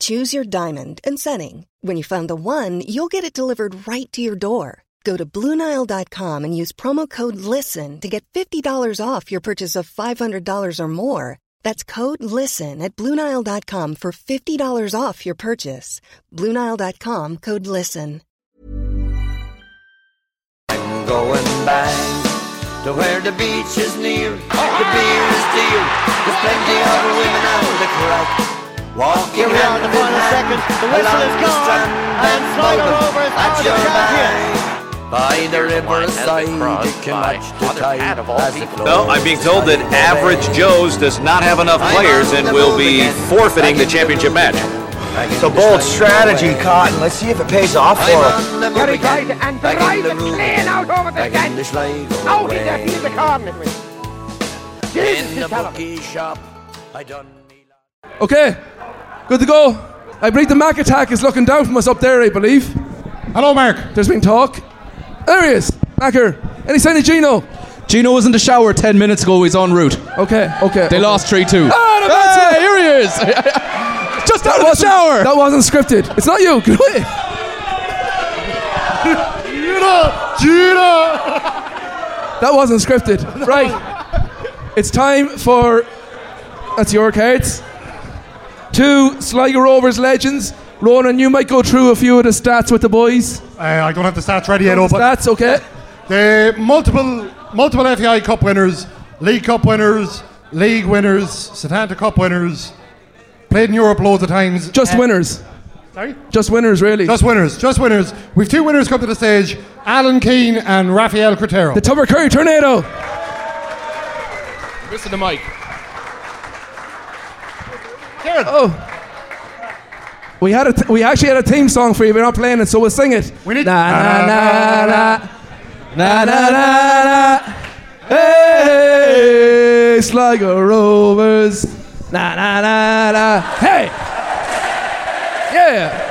Choose your diamond and setting. When you find the one, you'll get it delivered right to your door. Go to Bluenile.com and use promo code LISTEN to get $50 off your purchase of $500 or more. That's code LISTEN at Bluenile.com for $50 off your purchase. Bluenile.com code LISTEN. I'm going back to where the beach is near, the beer is dear. There's plenty of women out the. Walking Here we are in the hand in final second. The whistle is gone, and Sligo Muldoon Rovers at are the your champions. By the riverside, you can watch the tide as it flows. No, I'm being told that Average Joe's does not have enough players and will be forfeiting the championship match. It's a bold strategy, Cotton. Let's see if it pays off for him. Gary Guide and Back drive the it clean out over the Back in stand. Out in way. there, he's the corner. Jesus, In the bookie shop, I done me Okay, good to go. I believe the Mac attack is looking down from us up there, I believe. Hello, Mark. There's been talk. There he is, Macker. Any sign of Gino? Gino was in the shower 10 minutes ago. He's en route. Okay, okay. They okay. lost 3 2. Ah, no, hey, here he is. Just out of the shower. That wasn't scripted. It's not you. Get away. Gina! Gina! That wasn't scripted. Right. It's time for. That's your cards. Two Sligo Rovers legends. Ronan, you might go through a few of the stats with the boys. Uh, I don't have the stats ready yet, oh, but Stats, okay. the multiple multiple FAI Cup winners, League Cup winners, League winners, Setanta Cup winners, played in Europe loads of times. Just Uh, winners. Sorry? Just winners, really. Just winners, just winners. We've two winners come to the stage Alan Keane and Rafael Cretaro. the Tubbercurry Tornado. Listen to Mike. Karen. Oh. We had a t- we actually had a team song for you. We're not playing it, so we'll sing it. We need na na na na na na na. na. Hey, Sligo Rovers. Na na na na. Hey. Yeah.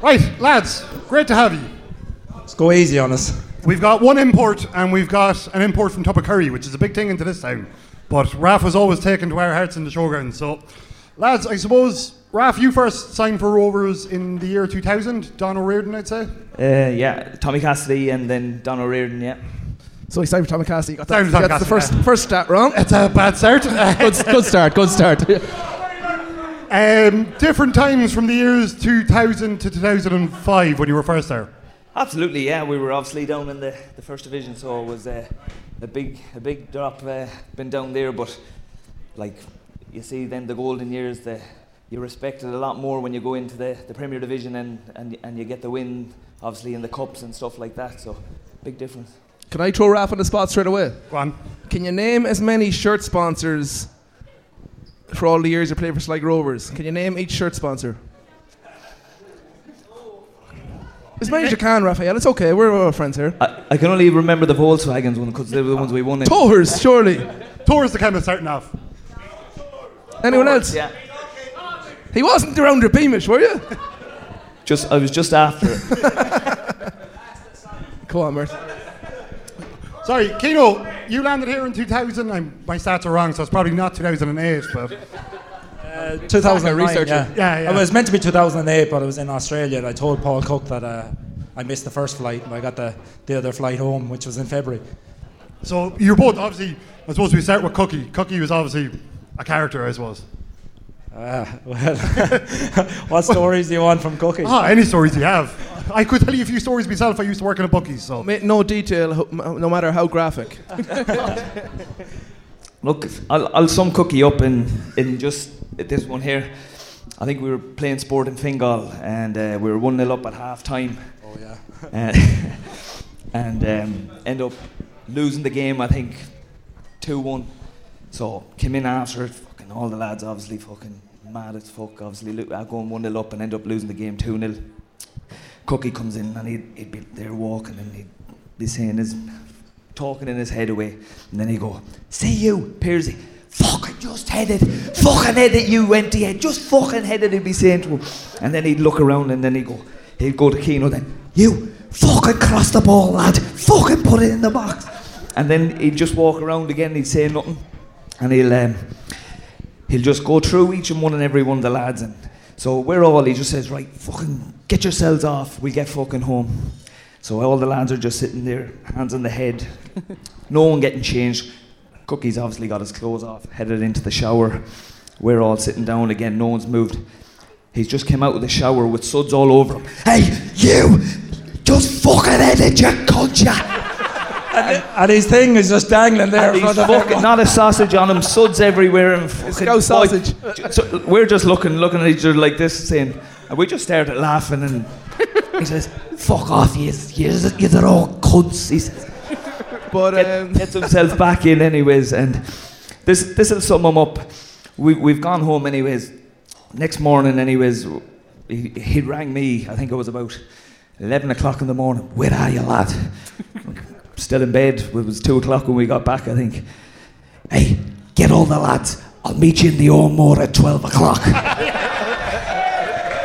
Right, lads, great to have you. Let's go easy on us. We've got one import, and we've got an import from Tubbercurry, which is a big thing into this town. But Raf was always taken to our hearts in the showground. So, lads, I suppose, Raf, you first signed for Rovers in the year 2000. Don O'Riordan, I'd say. Uh, yeah, Tommy Cassidy and then Don O'Riordan, yeah. So he signed for Tommy Cassidy. Got that, for Tommy that's the Cassidy, first first stat wrong. It's a bad start. Good, good start. Good start. um, different times from the years 2000 to 2005 when you were first there. Absolutely, yeah. We were obviously down in the, the first division, so it was uh, a big a big drop. Uh, been down there, but like you see, then the golden years, the you respect it a lot more when you go into the, the Premier Division and, and and you get the win, obviously in the cups and stuff like that. So big difference. Can I throw Raf on the spot straight away? Go on. Can you name as many shirt sponsors for all the years you played for Sligo Rovers? Can you name each shirt sponsor? As many as you can, Raphael. It's okay. We're all friends here. I, I can only remember the Volkswagens one because they were the ones we won in. Towers, surely. Towards the kind of starting off. Anyone else? Yeah. He wasn't around your Beamish, were you? Just I was just after it. Come on, Mert. Sorry, Keno, you landed here in 2000. I'm, my stats are wrong, so it's probably not 2008, but. Uh, 2009. researcher. Yeah. Yeah, yeah. It was meant to be 2008, but I was in Australia. And I told Paul Cook that uh, I missed the first flight, and I got the, the other flight home, which was in February. So you're both obviously. I suppose we start with Cookie. Cookie was obviously a character, I suppose. Ah, well, what stories do you want from Cookie? Ah, any stories you have. I could tell you a few stories myself. I used to work in a bookies, so. Ma- No detail, ho- no matter how graphic. Look, I'll, I'll sum Cookie up in, in just this one here. I think we were playing Sporting Fingal and uh, we were 1 0 up at half time. Oh, yeah. Uh, and um, end up losing the game, I think 2 1. So came in after it, fucking all the lads obviously fucking mad as fuck, obviously lo- uh, going 1 0 up and end up losing the game 2 0. Cookie comes in and he'd, he'd be there walking and he'd be saying his, talking in his head away. And then he'd go, See you, Piersy. Fucking just headed, fucking headed you empty head, just fucking headed, he'd be saying to him. And then he'd look around and then he'd go, he'd go to Keno then, You fucking cross the ball, lad, fucking put it in the box. And then he'd just walk around again, he'd say nothing. And he'll, um, he'll just go through each and one and every one of the lads. And so we're all, he just says, right, fucking get yourselves off, We'll get fucking home. So all the lads are just sitting there, hands on the head, no one getting changed. Cookie's obviously got his clothes off, headed into the shower. We're all sitting down again, no one's moved. He's just came out of the shower with suds all over him. Hey, you! Just fucking headed, you cunt, ya! And, and his thing is just dangling there And in he's front of fucking everyone. not a sausage on him, suds everywhere, and fucking cow sausage. boy- so we're just looking, looking at each other like this, saying, and we just started laughing, and he says, "Fuck off, you, you, you're all cunts." He says, But Get- um, gets himself back in, anyways, and this this will sum him up. We we've gone home, anyways. Next morning, anyways, he, he rang me. I think it was about eleven o'clock in the morning. Where are you, lad? Still in bed. It was two o'clock when we got back. I think. Hey, get all the lads. I'll meet you in the O'More at twelve o'clock.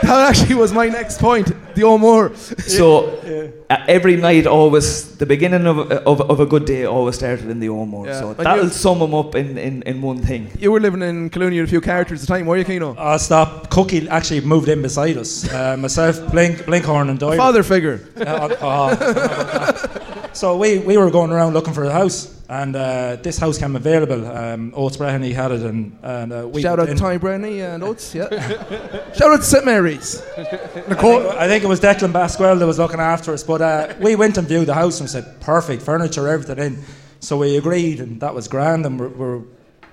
that actually was my next point. The O'More. So uh, every night, always the beginning of, of, of a good day always started in the O'More. Yeah. So And that'll sum them up in, in, in one thing. You were living in Collooney with a few characters at the time, were you, Keno? Oh, stop. Cookie actually moved in beside us. Uh, myself, Blink, Blinkhorn, and Doyle. Father figure. Uh, oh, so we, we were going around looking for a house, and uh, this house came available. Um, Oates Breheny had it, and, and uh, we Shout out Tommy Breheny and Oates, yeah. Shout out to St Mary's. Nicole, I think it was Declan Basquel that was looking after us, but uh, we went and viewed the house and said, perfect, furniture, everything in. So we agreed, and that was grand, and we're, we're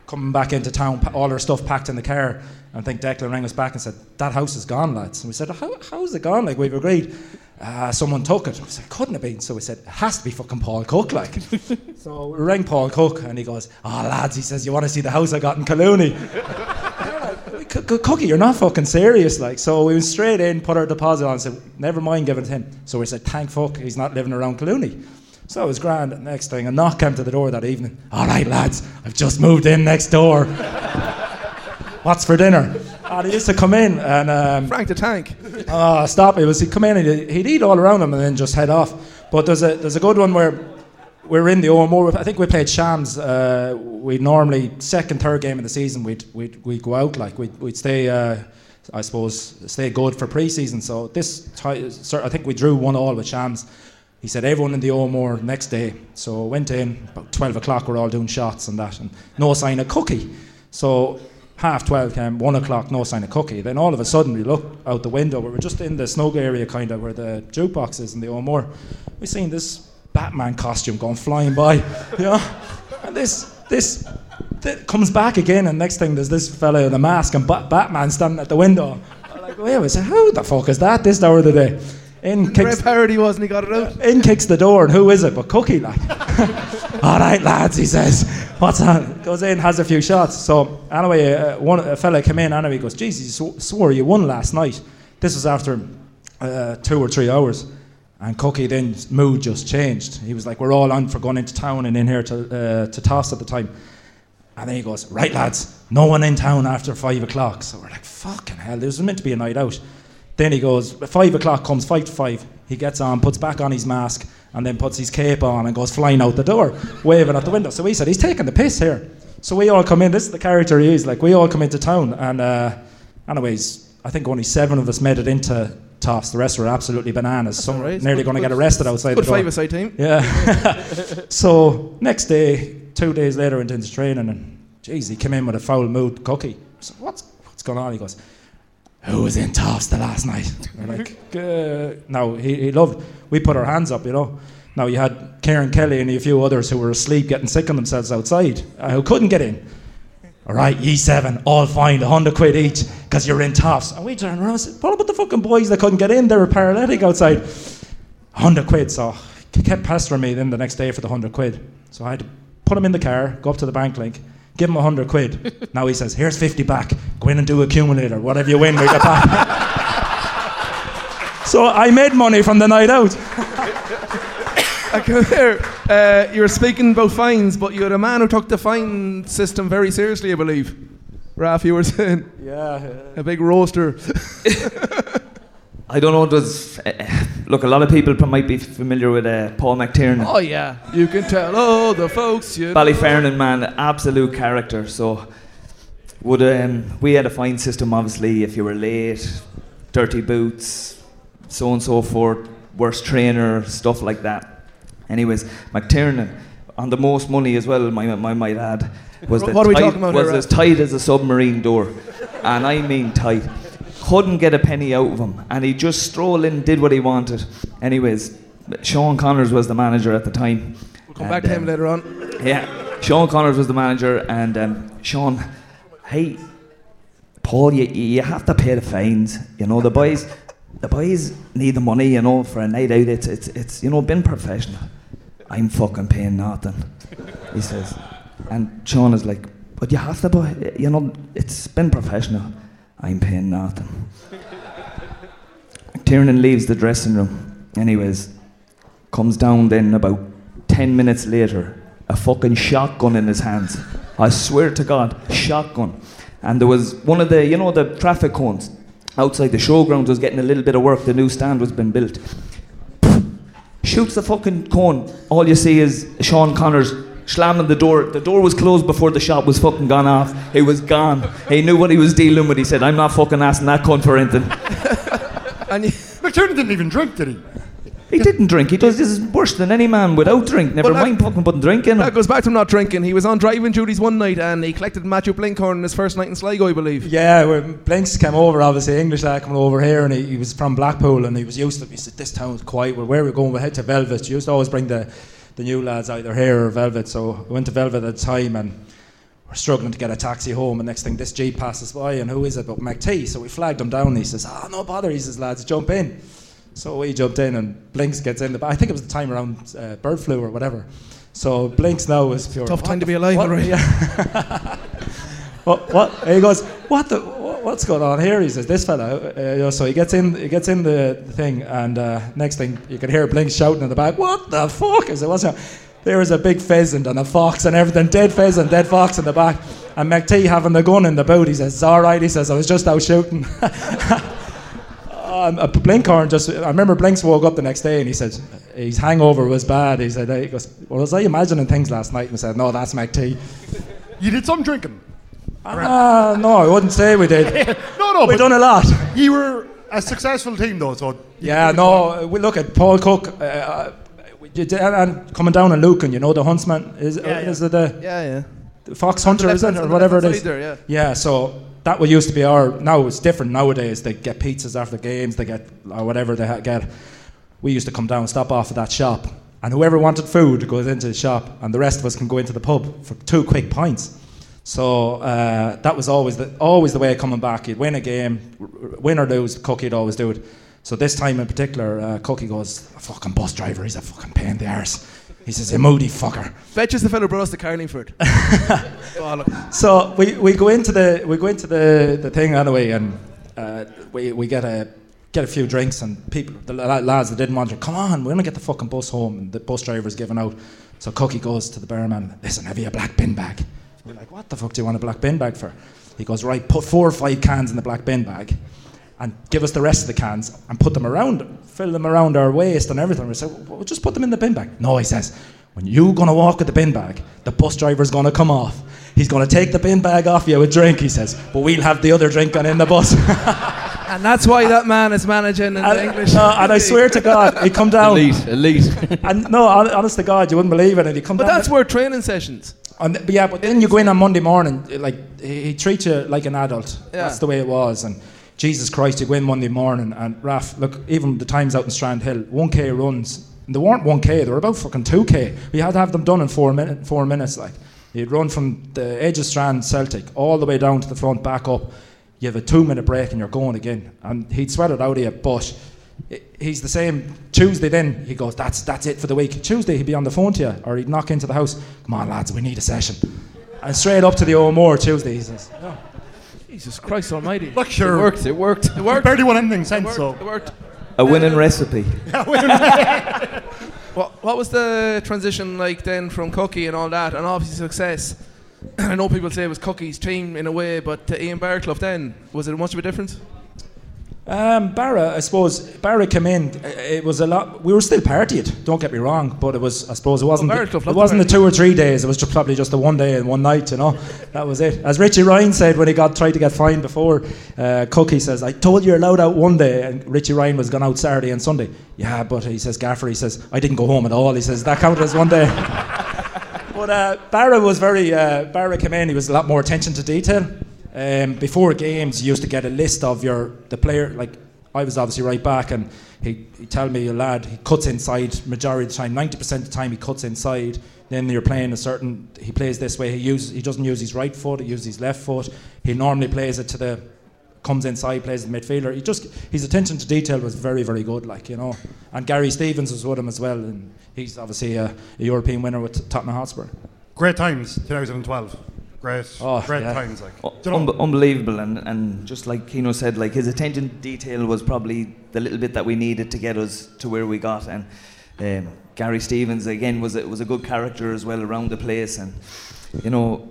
coming back into town, all our stuff packed in the car. And I think Declan rang us back and said, that house is gone, lads. And we said, how, how's it gone? Like, we've agreed. Uh, someone took it. We said, couldn't have been. So we said, it has to be fucking Paul Cook, like. so we rang Paul Cook, and he goes, oh, lads, he says, you want to see the house I got in Collooney? Cookie, you're not fucking serious, like. So we went straight in, put our deposit on, and said, never mind giving it to him. So we said, thank fuck, he's not living around Collooney. So it was grand. Next thing, a knock came to the door that evening. All right, lads, I've just moved in next door. What's for dinner? And he used to come in and um, Frank the Tank. Oh, stop! It was he'd come in and he'd, eat all around him and then just head off. But there's a there's a good one where we're in the O'More. I think we played Shams. Uh, we normally second third game of the season we'd we'd, we'd go out like we'd, we'd stay. Uh, I suppose stay good for pre-season. So this I think we drew one all with Shams. He said everyone in the O'More next day. So went in about twelve o'clock. We're all doing shots and that, and no sign of cookie. So half 12 came, 1 o'clock, no sign of cookie. Then all of a sudden we look out the window, we were just in the snug area kind of where the jukebox is in the O'More. We seen this Batman costume going flying by, you know? And this, this, th- comes back again and next thing there's this fellow in a mask and ba- Batman standing at the window. I'm like, wait, I said, who the fuck is that this hour of the day? In kicks, parody wasn't he got it out? in kicks the door, and who is it but Cookie? Like, all right, lads, he says. What's that? Goes in, has a few shots. So anyway, uh, one a fella came in. Anyway, he goes, Jesus, you sw- swore you won last night. This was after uh, two or three hours. And Cookie then mood just changed. He was like, "We're all on for going into town and in here to uh, to toss at the time." And then he goes, "Right, lads, no one in town after five o'clock." So we're like, "Fucking hell!" this was meant to be a night out. Then he goes, five o'clock comes, five to five. He gets on, puts back on his mask, and then puts his cape on and goes flying out the door, waving at the window. So we said, he's taking the piss here. So we all come in. This is the character he is. Like we all come into town, and uh, anyways, I think only seven of us made it into toffs. The rest were absolutely bananas. Some alright. nearly going to get good- arrested outside good the door. five-a-side team. Yeah. so next day, two days later, went into training, and geez, he came in with a foul mood cookie. So what's what's going on? He goes, "Who was in toffs the last night?" Like, uh, no, he, he loved. We put our hands up, you know. Now you had Ciaran Kelly and a few others who were asleep, getting sick on themselves outside, uh, who couldn't get in. All right, ye seven, all fine, a hundred quid each, because you're in toffs. And we turned around and said, what about the fucking boys that couldn't get in? They were paralytic outside. hundred quid, so kept pestering me then the next day for the hundred quid. So I had to put him in the car, go up to the bank link, give him a hundred quid. now he says, here's 50 back, go in and do accumulator. Whatever you win, we get back. so I made money from the night out. I come here. Uh, you were speaking about fines, but you had a man who took the fine system very seriously, I believe. Raf, you were saying. Yeah. A big roaster. I don't know. Does uh, look a lot of people might be familiar with uh, Paul McTiernan. oh, yeah. You can tell all the folks you Ballyfarnon man, absolute character. So, would um, we had a fine system? Obviously, if you were late, dirty boots, so and so forth, worst trainer, stuff like that. Anyways, McTiernan on the most money as well. My, my might add was the What are we tight, talking about was as tight as a submarine door, and I mean tight. Couldn't get a penny out of him, and he just strolled in, did what he wanted. Anyways, Sean Connors was the manager at the time. We'll come back to him later on. Yeah, Sean Connors was the manager, and um, Sean, hey, Paul, you, you have to pay the fines. You know the boys, the boys need the money. You know for a night out. It's it's it's you know been professional. I'm fucking paying nothing. He says, and Sean is like, but you have to, boy. You know it's been professional. I'm paying nothing. Tiernan leaves the dressing room. Anyways, comes down then about 10 minutes later, a fucking shotgun in his hands. I swear to God, shotgun. And there was one of the, you know, the traffic cones outside the showgrounds was getting a little bit of work. The new stand was being built. Shoots the fucking cone. All you see is Sean Connors slamming the door. The door was closed before the shot was fucking gone off. He was gone. He knew what he was dealing with. He said, I'm not fucking asking that cunt for anything. And you, McTiernan didn't even drink, did he? He didn't drink. He does this is worse than any man without drink. Never Well, that- mind fucking putting drink in that him. goes back to him not drinking. He was on driving duties one night and he collected Matthew Blinkhorn in his first night in Sligo, I believe. Yeah, when Blinks came over, obviously English lad coming over here, and he, he was from Blackpool, and he was used to. He said, "This town's quiet. Well, where are we going? We head to Velvet." You used to always bring the, the new lads either here or Velvet. So we went to Velvet at the time, and we're struggling to get a taxi home. And next thing, this jeep passes by, and who is it? But McT. So we flagged him down. And he says, "Ah, no bother." He says, "Lads, jump in." So we jumped in, and Blinks gets in the. I think it was the time around uh, bird flu or whatever. So Blinks now is pure. Tough "What time to be alive, what- alright. yeah. what, what? And he goes, what the, what, what's going on here? He says, this fellow. Uh, so he gets in, he gets in the, thing, and uh, next thing you can hear Blinks shouting in the back, what the fuck? is it? what's that? There was a big pheasant and a fox and everything, dead pheasant, dead fox in the back. And McT having the gun in the boot, he says, it's all right. He says, I was just out shooting. um, a Blinkhorn just, I remember Blinks woke up the next day and he said, his hangover was bad. He said, he goes, well, was I imagining things last night? And said, no, that's McT. You did some drinking. Ah, no, I wouldn't say we did. no, no, we but done a lot. You were a successful team, though. So Yeah, no, we look at Paul Cook. Uh, uh, did- and, and coming down and Lucan, you know, the huntsman is uh, is it the, Yeah, yeah. the fox hunter, is it, or whatever it left-hand is? side there, yeah. Yeah, so that what used to be our. Now it's different nowadays. They get pizzas after games. They get or whatever they ha- get. We used to come down, stop off at that shop, and whoever wanted food goes into the shop, and the rest of us can go into the pub for two quick pints. So uh, that was always the always the way of coming back. You'd win a game, win or lose. Cookie'd always do it. So this time in particular, uh, Cookie goes, "A fucking bus driver. He's a fucking pain in the arse." He says, "A moody fucker." You's the fellow brought us to Carlingford. oh. So we, we go into the we go into the, the thing anyway, and uh, we, we get a get a few drinks, and people the lads that didn't want to come on, we're gonna get the fucking bus home, and the bus driver's giving out. So Cookie goes to the barman, listen, have you a black bin bag? We're like, what the fuck do you want a black bin bag for? He goes, right, put four or five cans in the black bin bag, and give us the rest of the cans, and put them around, fill them around our waist and everything. We said, well, just put them in the bin bag. No, he says. When you're gonna walk with the bin bag, the bus driver's gonna come off. He's gonna take the bin bag off you with drink, he says, but we'll have the other drink on in the bus. And that's why that man is managing in the And, English. no, and I swear to God, he'd come down. Elite, elite. And no, honest to God, you wouldn't believe it. And he'd come But down. that's where training sessions. And but yeah, but then you go in on Monday morning, eh, like he, treats you like an adult. Yeah. That's the way it was. And Jesus Christ, you go in Monday morning, and Raf, look, even the times out in Strand Hill, 1k runs. And they weren't 1k; they were about fucking 2k. We had to have them done in four minutes. Four minutes, like you'd run from the edge of Strand Celtic all the way down to the front, back up. You have a two-minute break, and you're going again. And he'd sweat it out of you, but. I- He's the same. Tuesday, then he goes. That's that's it for the week. Tuesday, he'd be on the phone to you, or he'd knock into the house. Come on, lads, we need a session. And straight up to the O'More Tuesday, he says. Jesus Christ Almighty. Look, sure. It worked. It worked. It worked. Barely won anything since, It so. worked. It worked. A winning recipe. What, what was the transition like then from Cookie and all that, and obviously success? I know people say it was Cookie's team in a way, but to Ian Baraclough then, was it much of a difference? Um, Barra, I suppose, Barra came in. uh, It was a lot. We were still partied. Don't get me wrong, but it was. I suppose it wasn't. The, it wasn't the the two or three days. It was just probably just the one day and one night. You know, that was it. As Richie Ryan said when he got tried to get fined before, uh, Cookie says, "I told you you're allowed out one day," and Richie Ryan was gone out Saturday and Sunday. Yeah, but he says, Gaffer, he says, I didn't go home at all. He says that counted as one day. But uh, Barra was very. Uh, Barra came in. He was a lot more attention to detail. Um, before games, you used to get a list of your the player. Like I was obviously right back, and he he tell me a lad he cuts inside majority of the time. Ninety percent of the time he cuts inside. Then you're playing a certain. He plays this way. He uses. He doesn't use his right foot. He uses his left foot. He normally plays it to the. Comes inside, plays the midfielder. He just his attention to detail was very, very good. Like you know, and Gary Stevens was with him as well, and he's obviously a, a European winner with Tottenham Hotspur. Great times, 2012. Great, Oh, great yeah. times. Like, U- you know- unbe- unbelievable, and, and just like Keno said, like his attention to detail was probably the little bit that we needed to get us to where we got. And um, Gary Stevens again was a, was a good character as well around the place, and you know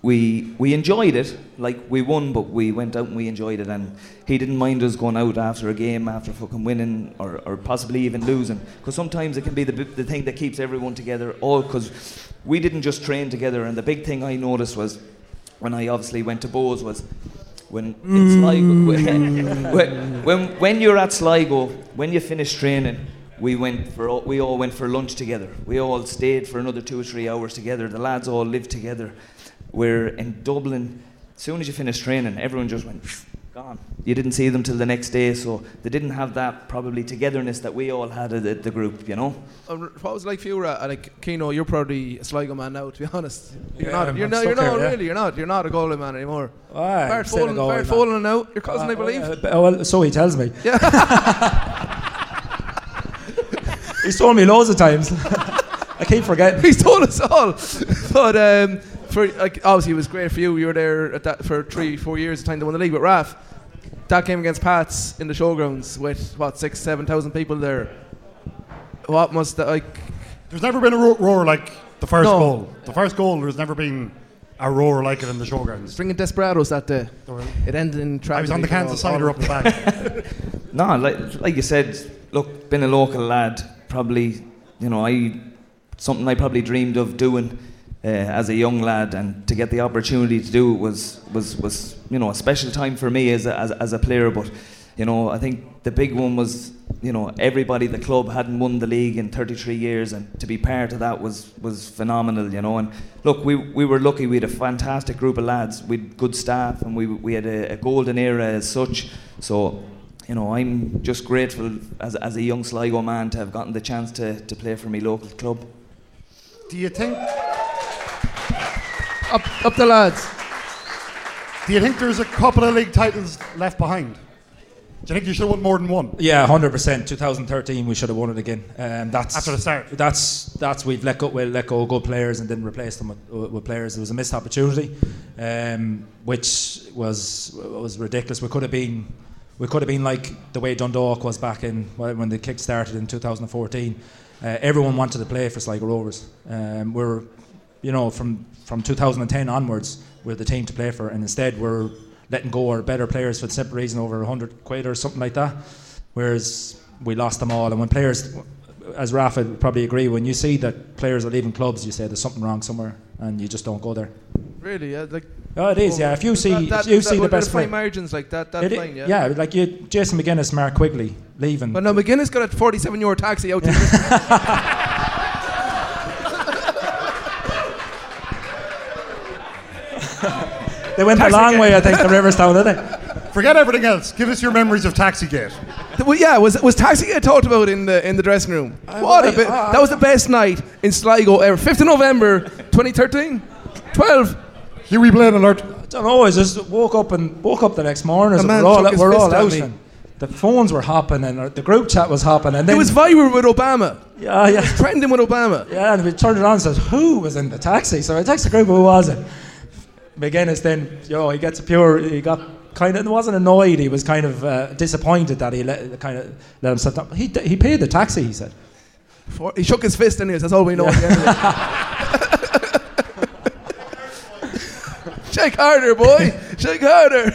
we we enjoyed it. Like we won, but we went out and we enjoyed it, and he didn't mind us going out after a game after fucking winning or, or possibly even losing, because sometimes it can be the the thing that keeps everyone together. All because we didn't just train together, and the big thing I noticed was when I obviously went to Bohs was when in mm. Sligo when, when when you're at Sligo when you finish training we went for all, we all went for lunch together. We all stayed for another two or three hours together. The lads all lived together. Where in Dublin. As soon as you finish training everyone just went gone you didn't see them till the next day so they didn't have that probably togetherness that we all had at the, the group you know Uh, What was it like for you, Ra- like Keno? You're probably a Sligo man now, to be honest. You're Yeah, not. I'm- You're not. You're not here, yeah. really. You're not. You're not a Galway man anymore. Aye, Bart I'm still a Folan, Galway Bart man. Folan now. Your cousin, I Uh, believe. uh, b- well, so he tells me. Yeah. He's told me loads of times. I keep forgetting. He's told us all. But um, for like, obviously, it was great for you. You were there at that for three, four years. The time they won the league with Raf. That game against Pats in the showgrounds with what six, seven thousand people there. What must that like? There's never been a ro- roar like the first No. goal. The first goal, there's never been a roar like it in the showgrounds. Bringing desperados that day. It ended in tragedy. I was on the Kansas side cider all up the back. No, like, like you said, look, being a local lad, probably, you know, I something I probably dreamed of doing uh, as a young lad, and to get the opportunity to do it was was was you know a special time for me as a, as, as a player. But you know, I think the big one was you know everybody the club hadn't won the league in 33 years, and to be part of that was was phenomenal. You know, and look, we we were lucky. We had a fantastic group of lads. We had good staff, and we we had a, a golden era as such. So you know, I'm just grateful as, as a young Sligo man to have gotten the chance to, to play for my local club. Do you think? Up, up the lads. Do you think there's a couple of league titles left behind? Do you think you should have won more than one? Yeah, hundred percent. 2013, we should have won it again. Um, that's After the start. That's that's we've let go, we let go of good players and didn't replace them with, with players. It was a missed opportunity, um, which was was ridiculous. We could have been. We could have been like the way Dundalk was back in when when the kick started in 2014. Uh, everyone wanted to play for Sligo Rovers. Um, we're, you know, from from 2010 onwards, we're the team to play for, and instead we're letting go our better players for the simple reason over 100 quid or something like that. Whereas we lost them all, and when players, as Rafa would probably agree, when you see that players are leaving clubs, you say there's something wrong somewhere, and you just don't go there. Really, yeah, like Oh, it is. Yeah, if you see, That- that- if you that see the best player, margins like that. I- fine. Yeah. yeah, like you, Jason McGuinness, Mark Quigley leaving. But no, McGuinness got a 47 euro taxi out. To they went a Taxi long game. way, I think, to Riverstown, didn't they? Forget everything else. Give us your memories of Taxigate. well, yeah, was was taxi get talked about in the in the dressing room? what a I- bit, I- that was the best night in Sligo ever. 5th of November, 2013, 12. Huey Blaine alert. I don't know. I just woke up and woke up the next morning. The and man we're all, we're all out. me. And the phones were hopping and uh, the group chat was hopping. And then It was viral with Obama. Yeah, yeah. It was trending with Obama. Yeah, and we turned it on and says, Who was in the taxi? So I texted the group, Who was it? McGuinness then, yo, he gets a pure, he got kind of, wasn't annoyed, he was kind of uh, disappointed that he let, kind of let himself down. He, he paid the taxi, he said. For- He shook his fist anyways, that's all we know at the end of it. Shake harder, boy. Shake harder.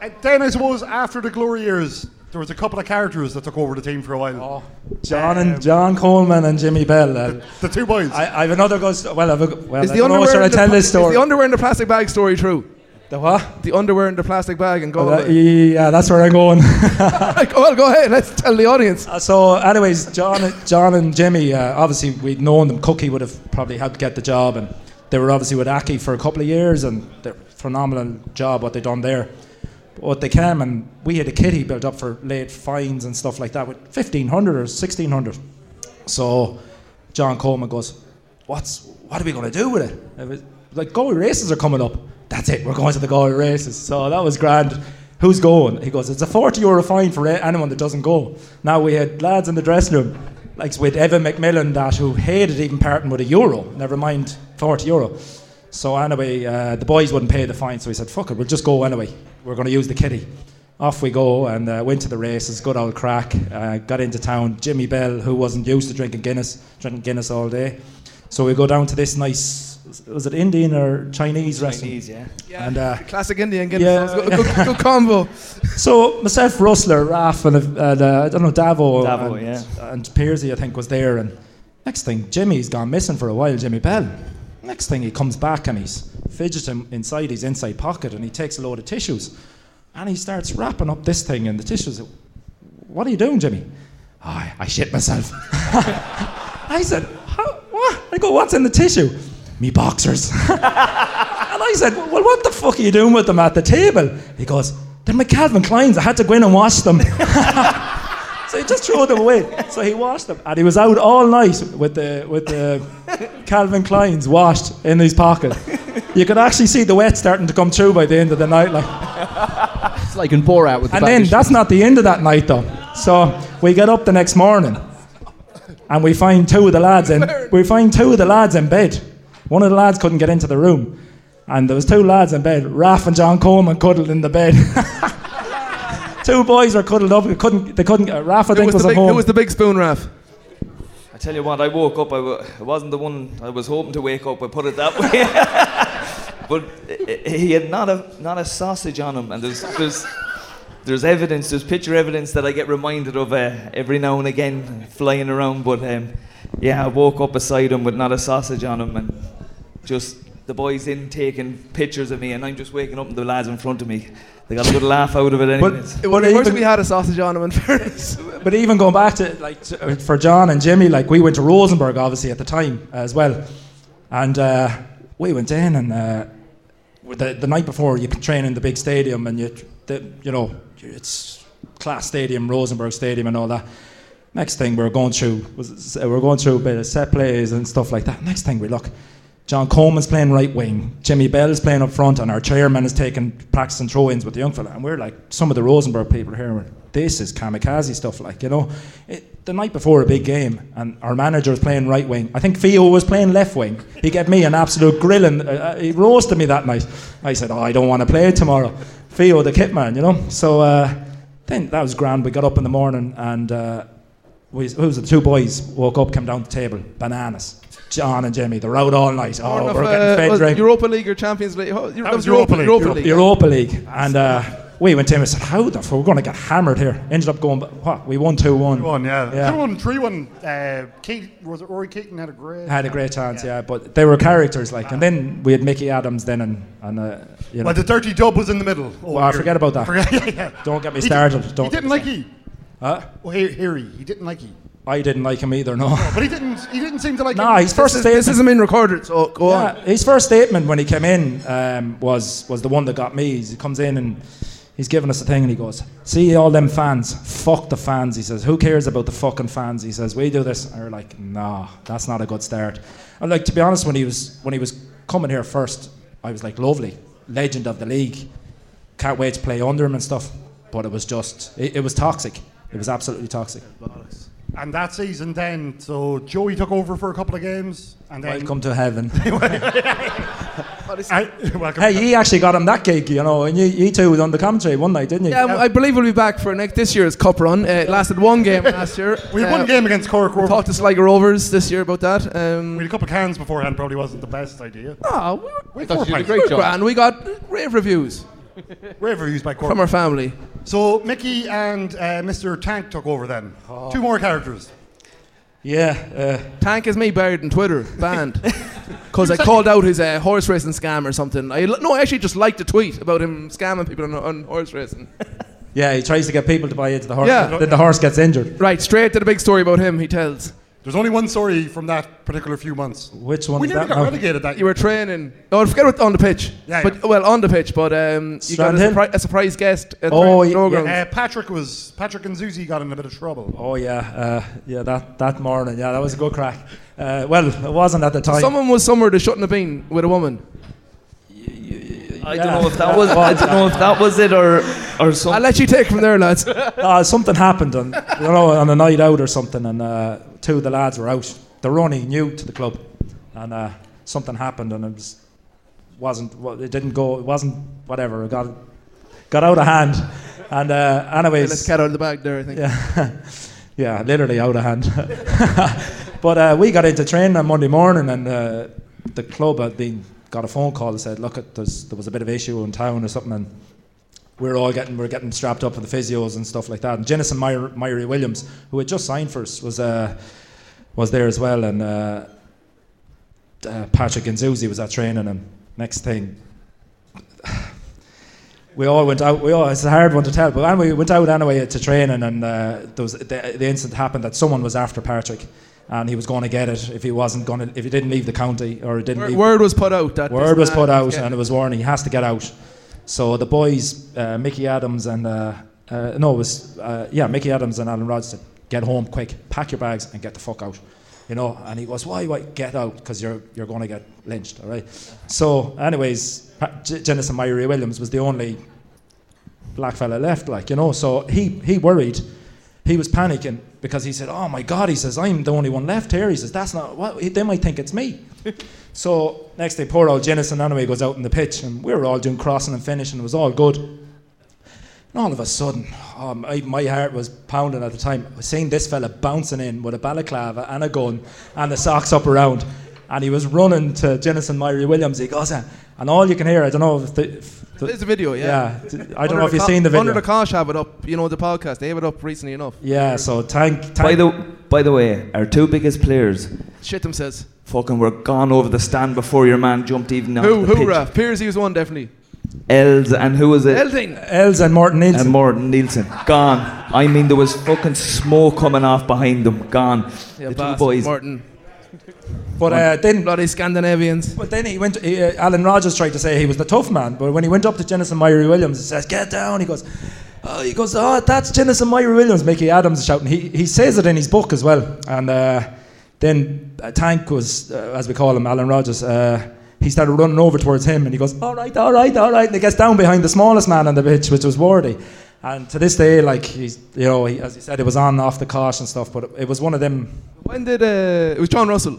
And then I suppose after the glory years, there was a couple of characters that took over the team for a while. Oh, John and John Coleman and Jimmy Bell. Uh, the two boys. I, I have another ghost. Well, I've a, well, Is I the don't know, underwear should I in the tell pla- this Is story? the underwear in the plastic bag story true? The what? The underwear in the plastic bag and Oh, that- yeah, that's where I'm going. well, go ahead. Let's tell the audience. Uh, so, anyways, John, John and Jimmy, uh, obviously we'd known them. Cookie would have probably helped get the job, and they were obviously with Accy for a couple of years, and they're phenomenal job what they done there. But they came and we had a kitty built up for late fines and stuff like that with fifteen hundred or sixteen hundred. So John Coleman goes, "What's what are we going to do with it?" it like Galway races are coming up. That's it. We're going to the Galway races. So that was grand. Who's going? He goes, "It's a forty euro fine for anyone that doesn't go." Now we had lads in the dressing room, like with Evan McMillan, that who hated even parting with a euro. Never mind forty euro. So anyway, uh, the boys wouldn't pay the fine, so he said, "Fuck it, we'll just go anyway. We're going to use the kitty." Off we go and uh, went to the races. Good old crack. Uh, got into town. Jimmy Bell, who wasn't used to drinking Guinness, drinking Guinness all day. So we go down to this nice, was it Indian or Chinese restaurant? Chinese, yeah. And uh, Classic Indian Guinness. Yeah. Good, good, good combo. so myself, Rustler, Raf, and, uh, and uh, I don't know Davo, Davo, and, yeah. and Pearsy, I think, was there. And next thing, Jimmy's gone missing for a while. Jimmy Bell. Next thing, he comes back and he's fidgeting inside his inside pocket, and he takes a load of tissues, and he starts wrapping up this thing in the tissues. What are you doing, Jimmy? Oh, I, I shit myself. I said, what? I go, what's in the tissue? Me boxers. and I said, well, what the fuck are you doing with them at the table? He goes, they're my Calvin Klein's. I had to go in and wash them. so he just threw them away. So he washed them, and he was out all night with the with the Calvin Klein's washed in his pocket. You could actually see the wet starting to come through by the end of the night, like. It's like in Borat with the And then that's not the end of that night though. So we get up the next morning and we find two of the lads in we find two of the lads in bed. One of the lads couldn't get into the room. And there was two lads in bed, Raf and John Coleman cuddled in the bed. two boys were cuddled up. They couldn't. They couldn't. Uh, Raf, I Who think, was, was, the at big, home. who was the big spoon, Raf? I tell you what, I woke up. I w- I wasn't the one I was hoping to wake up. I put it that way. but he had not a not a sausage on him, and there's there's there's evidence, there's picture evidence that I get reminded of uh, every now and again flying around. But um, yeah, I woke up beside him with not a sausage on him, and just the boys in taking pictures of me, and I'm just waking up and the lads in front of me. They got a good laugh out of it, anyways. It would But be even- we had a sausage on him, in fairness. But even going back to like to, for John and Jimmy, like we went to Rosenborg obviously at the time as well, and uh, we went in and uh, with the, the night before you can train in the big stadium and you the, you know it's class stadium, Rosenborg Stadium and all that. Next thing we're going through was we're going through a bit of set plays and stuff like that. Next thing we look. John Coleman's playing right wing, Jimmy Bell's playing up front, and our chairman is taking practicing throw-ins with the young fella. And we're like, some of the Rosenborg people here, this is kamikaze stuff, like you know. It, the night before a big game, and our manager was playing right wing. I think Theo was playing left wing. He gave me an absolute grilling. Uh, uh, he roasted me that night. I said, oh, I don't want to play tomorrow. Theo, the kit man, you know. So uh, then that was grand. We got up in the morning and. Uh, we, who was it? The two boys woke up, came down the table, bananas. John and Jimmy, they're out all night. Oh, Born we're uh, getting fed was drink. Europa League or Champions League? Oh, that, was Europa League. Europa Europa, League. Europa League. And uh, we went in and said, "How the fuck we're going to get hammered here?" Ended up going, what? We won two one. One, yeah. Yeah. Two one, three one. Uh, Kate was it Rory Keaton had a great. Had a great chance, yeah. But they were characters, like, and then we had Micky Adams then, and and uh, you know. Well, the dirty dub was in the middle. Oh, Well, here. forget about that. Forget, yeah, yeah. Don't get me started. did- Don't he get didn't like you. Huh? Oh, here, here he. He didn't like you. I didn't like him either. No. But he didn't. He didn't seem to like. Nah, you. his first This, is, statement. this isn't been recorded, so go yeah, on. his first statement when he came in um, was was the one that got me. He comes in and he's giving us a thing, and he goes, "See all them fans? Fuck the fans." He says, "Who cares about the fucking fans?" He says, "We do this." And we're like, "Nah, that's not a good start." And like to be honest, when he was when he was coming here first, I was like, "Lovely, legend of the league. Can't wait to play under him and stuff." But it was just, it, it was toxic. It was absolutely toxic. And that season, then, so Joey took over for a couple of games, and then Welcome to heaven. I, welcome. hey, he actually got him that gig, you know, and you, you two was on the commentary one night, didn't you? Yeah, I believe we'll be back for next this year's cup run. Uh, it lasted one game last year. we had Uh, one game against Cork. We talked to Sligo Rovers this year about that. Um, We had a couple of cans beforehand. Probably wasn't the best idea. oh, we were, We had thought you did a great we were job. grand. We got rave reviews Rave reviews by Cork. from our family. So Mickey and uh, Mr. Tank took over then. Two more characters. Yeah, uh, Tank is me buried on Twitter, banned. Because I called out his uh, horse racing scam or something. I, no, I actually just liked a tweet about him scamming people on, on horse racing. yeah, he tries to get people to buy into the horse. Yeah. Then the horse gets injured. Right, straight to the big story about him, he tells. There's only one story from that particular few months. Which one We is nearly that got now? relegated that You were training. Oh, forget about on the pitch. Yeah, but yeah. well, on the pitch, but um, you got a, surpri- a surprise guest. At Oh, the yeah. Uh, Patrick was Patrick and Zuzi got in a bit of trouble. Oh yeah, uh, yeah. That that morning, yeah, that was a good crack. Uh, well, it wasn't at the time. Someone was somewhere they shouldn't have been with a woman. I don't know if that was. I don't know if that was it or or something. I'll something. let you take from there, lads. uh, something happened on you know on a night out or something, and uh, two of the lads were out. They were only new to the club, and uh, something happened, and it was wasn't it didn't go. It wasn't whatever. It got got out of hand, and uh, anyways. Let's cat out of the bag there, I think. Yeah, yeah, literally out of hand. but uh, we got into training on Monday morning, and uh, the club had been got a phone call that said, "Look, there was a bit of issue in town or something," and we are all getting we are getting strapped up for the physios and stuff like that. And Jennison Myrie Williams, who had just signed for us, was uh, was there as well, and uh, uh, Patrick and Zuzi was at training, and next thing. We all went out. We all, it's a hard one to tell, but anyway, we went out anyway to training, and uh, there was, the, the incident happened that someone was after Patrick, and he was going to get it if he wasn't going to, if he didn't leave the county or he didn't Word, leave. word was put out that Word was put out, and it was warning he has to get out. So the boys, uh, Micky Adams and uh, uh, no, it was uh, yeah, Micky Adams and Alan Rod said, "Get home quick, pack your bags, and get the fuck out." You know, and he goes, "Why? Why get out? Because you're you're going to get lynched." All right. So, anyways, J- Jennison Myrie Williams was the only black fella left, like you know. So he he worried, he was panicking because he said, "Oh my God," he says, "I'm the only one left here." He says, "That's not what they might think it's me." so next day, poor old Jennison anyway goes out in the pitch, and we were all doing crossing and finishing. It was all good. And all of a sudden, um, oh, my, my heart was pounding at the time. I was seeing this fella bouncing in with a balaclava and a gun and the socks up around. And he was running to Jennison Myrie Williams. He goes, uh, and all you can hear, I don't know if the, if the There's a video, yeah. yeah, d- I don't know if you've seen the video. Under the Kosh have it up, you know, the podcast. They have it up recently enough. Yeah, so tank, tank. By the by the way, our two biggest players Shit them says. fucking were gone over the stand before your man jumped even onto Who, the who, pitch. Raf? Piersey was one, definitely. Els and who was it? Elding. Els and Morton Nielsen. And Morton Nielsen. Gone. I mean, there was fucking smoke coming off behind them. Gone. Yeah, the two boys. Martin. But uh, then, Bloody Scandinavians. but then he went. He, uh, Alan Rogers tried to say he was the tough man, but when he went up to Jennison Myrie Williams, he says, "Get down." He goes, oh, "He goes, oh, that's Jennison Myrie Williams." Micky Adams is shouting. He he says it in his book as well. And uh, then Tank was, uh, as we call him, Alan Rogers. Uh, he started running over towards him, and he goes, "All right, all right, all right." And he gets down behind the smallest man on the pitch, which was Wardy. And to this day, like he's, you know, he, as he said, it was on off the cosh and stuff, but it, it was one of them. When did, uh, it was John Russell.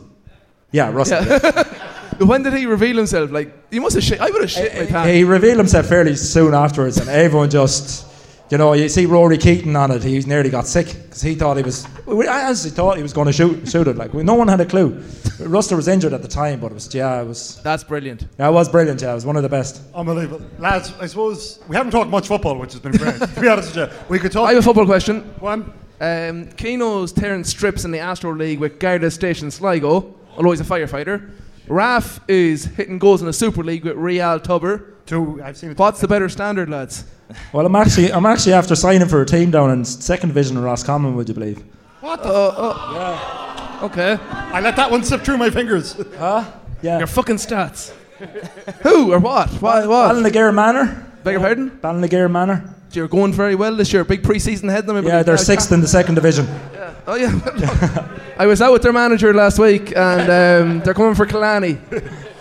Yeah, Russell. when did he reveal himself? Like, he must have shit. I would have shit my pants. He revealed himself fairly soon afterwards, and everyone just, you know, you see Rory Keaton on it. He nearly got sick because he thought he was. We honestly thought he was going to shoot shoot it. Like no one had a clue. Ruster was injured at the time, but it was yeah, it was. That's brilliant. Yeah, it was brilliant. Yeah, it was one of the best. Unbelievable. Lads, I suppose we haven't talked much football, which has been great. to be honest with you. We could talk. I have a football question. One. Um, Keno's tearing strips in the Astro League with Garda Station Sligo, although he's a firefighter. Raf is hitting goals in the Super League with Real Tubber. Two, I've seen it. What's the better standard, lads? Well, I'm actually I'm actually after signing for a team down in second division in Roscommon. Would you believe? What the? Uh, Okay. I let that one slip through my fingers. Huh? Yeah. Your fucking stats. Who or what? What? what? Ballinagare Manor. Beg your pardon? Ballinagare Manor. You're going very well this year. Big pre-season ahead of them. Yeah, they're sixth in the second division. Yeah. Oh yeah. I was out with their manager last week, and um, they're coming for Killarney.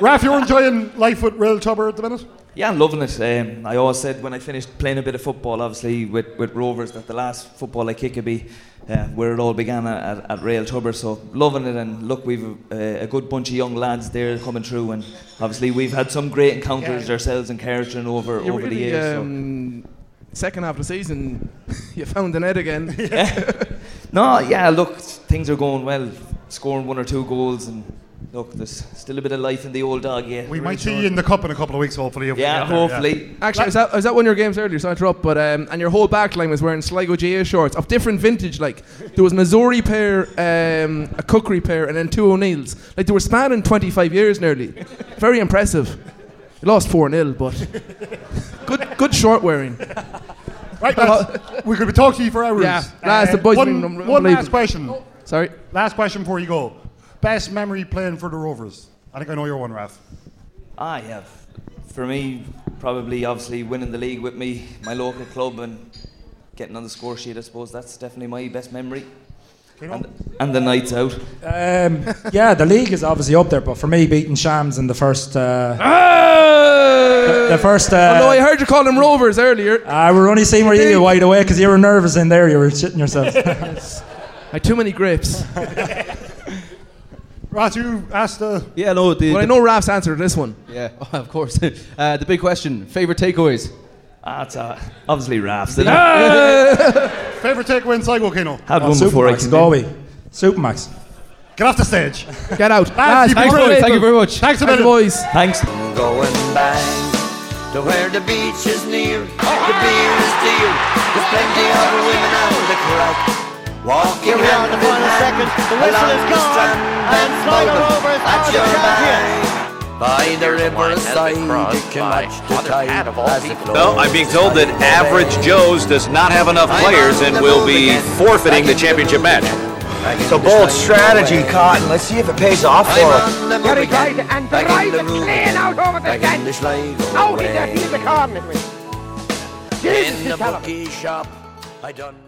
Raf, you're enjoying life with Real Tubber at the minute? Yeah, I'm loving it. Um, I always said when I finished playing a bit of football, obviously with, with Rovers, that the last football I kick would be uh, where it all began at, at, at Rail Tubber. So loving it, and look, we've uh, a good bunch of young lads there coming through, and obviously we've had some great encounters ourselves in Carrickton over You over the really, years. so- um, second half of the season, you found the net again. No, yeah, look, things are going well. Scoring one or two goals, and look, there's still a bit of life in the old dog. Yeah, We might see you in the cup in a couple of weeks, hopefully. if we Yeah, get there, hopefully. Actually, I was, at, I was at one of your games earlier, so I interrupt. But um, and your whole back line was wearing Sligo GAA shorts of different vintage. Like there was an Azori pair, um, a Cookery pair, and then two O'Neills. Like they were spanning 25 years nearly. Very impressive. You lost four 0 but good, good short wearing. Right, lads, we could be talking to you for hours. Yeah, lads, the boys one, been un- one last unbelievable. question. Sorry. Last question before you go. Best memory playing for the Rovers? I think I know your one, Raf. I have. For me, probably obviously winning the league with me, my local club, and getting on the score sheet. I suppose that's definitely my best memory. And, and the nights out. Um, yeah, the league is obviously up there, but for me, beating Shams in the first. Uh, the, the first. Uh, no, I heard you call them Rovers earlier. Uh, we're only seeing where you wide awake because you were nervous in there. You were shitting yourself. I had too many grapes. Ross, you asked the. Yeah, no. The, Well, I know Raf's answer to this one. Yeah, of course. uh, the big question: favorite takeaways. Ah, it's uh, obviously rafts. isn't? Favourite takeaway in Sligo, Keno? Had one before I Supermacs, came Galway. in. Supermacs. Get off the stage. Get out. Lads, Lads, thanks been for great. Thank you very much. Thanks a Thanks, minute. boys. Thanks. Going back to where the beach is near, the beer is dear. There's plenty of women out the crack. Walking Here we are hand in the final second. The whistle is gone, and Sligo bubble Rovers at are the your champions. By the riverside, you can watch the tide as it flows. No, I'm being told that Average Joe's does not have enough players and will be forfeiting the championship match. It's a bold strategy, Cotton. Let's see if it pays off for him. Gary Guyton and drives it clean out over the Back the fence. Out in the field, the corner. Jesus, In the you tell him. bookie shop, I done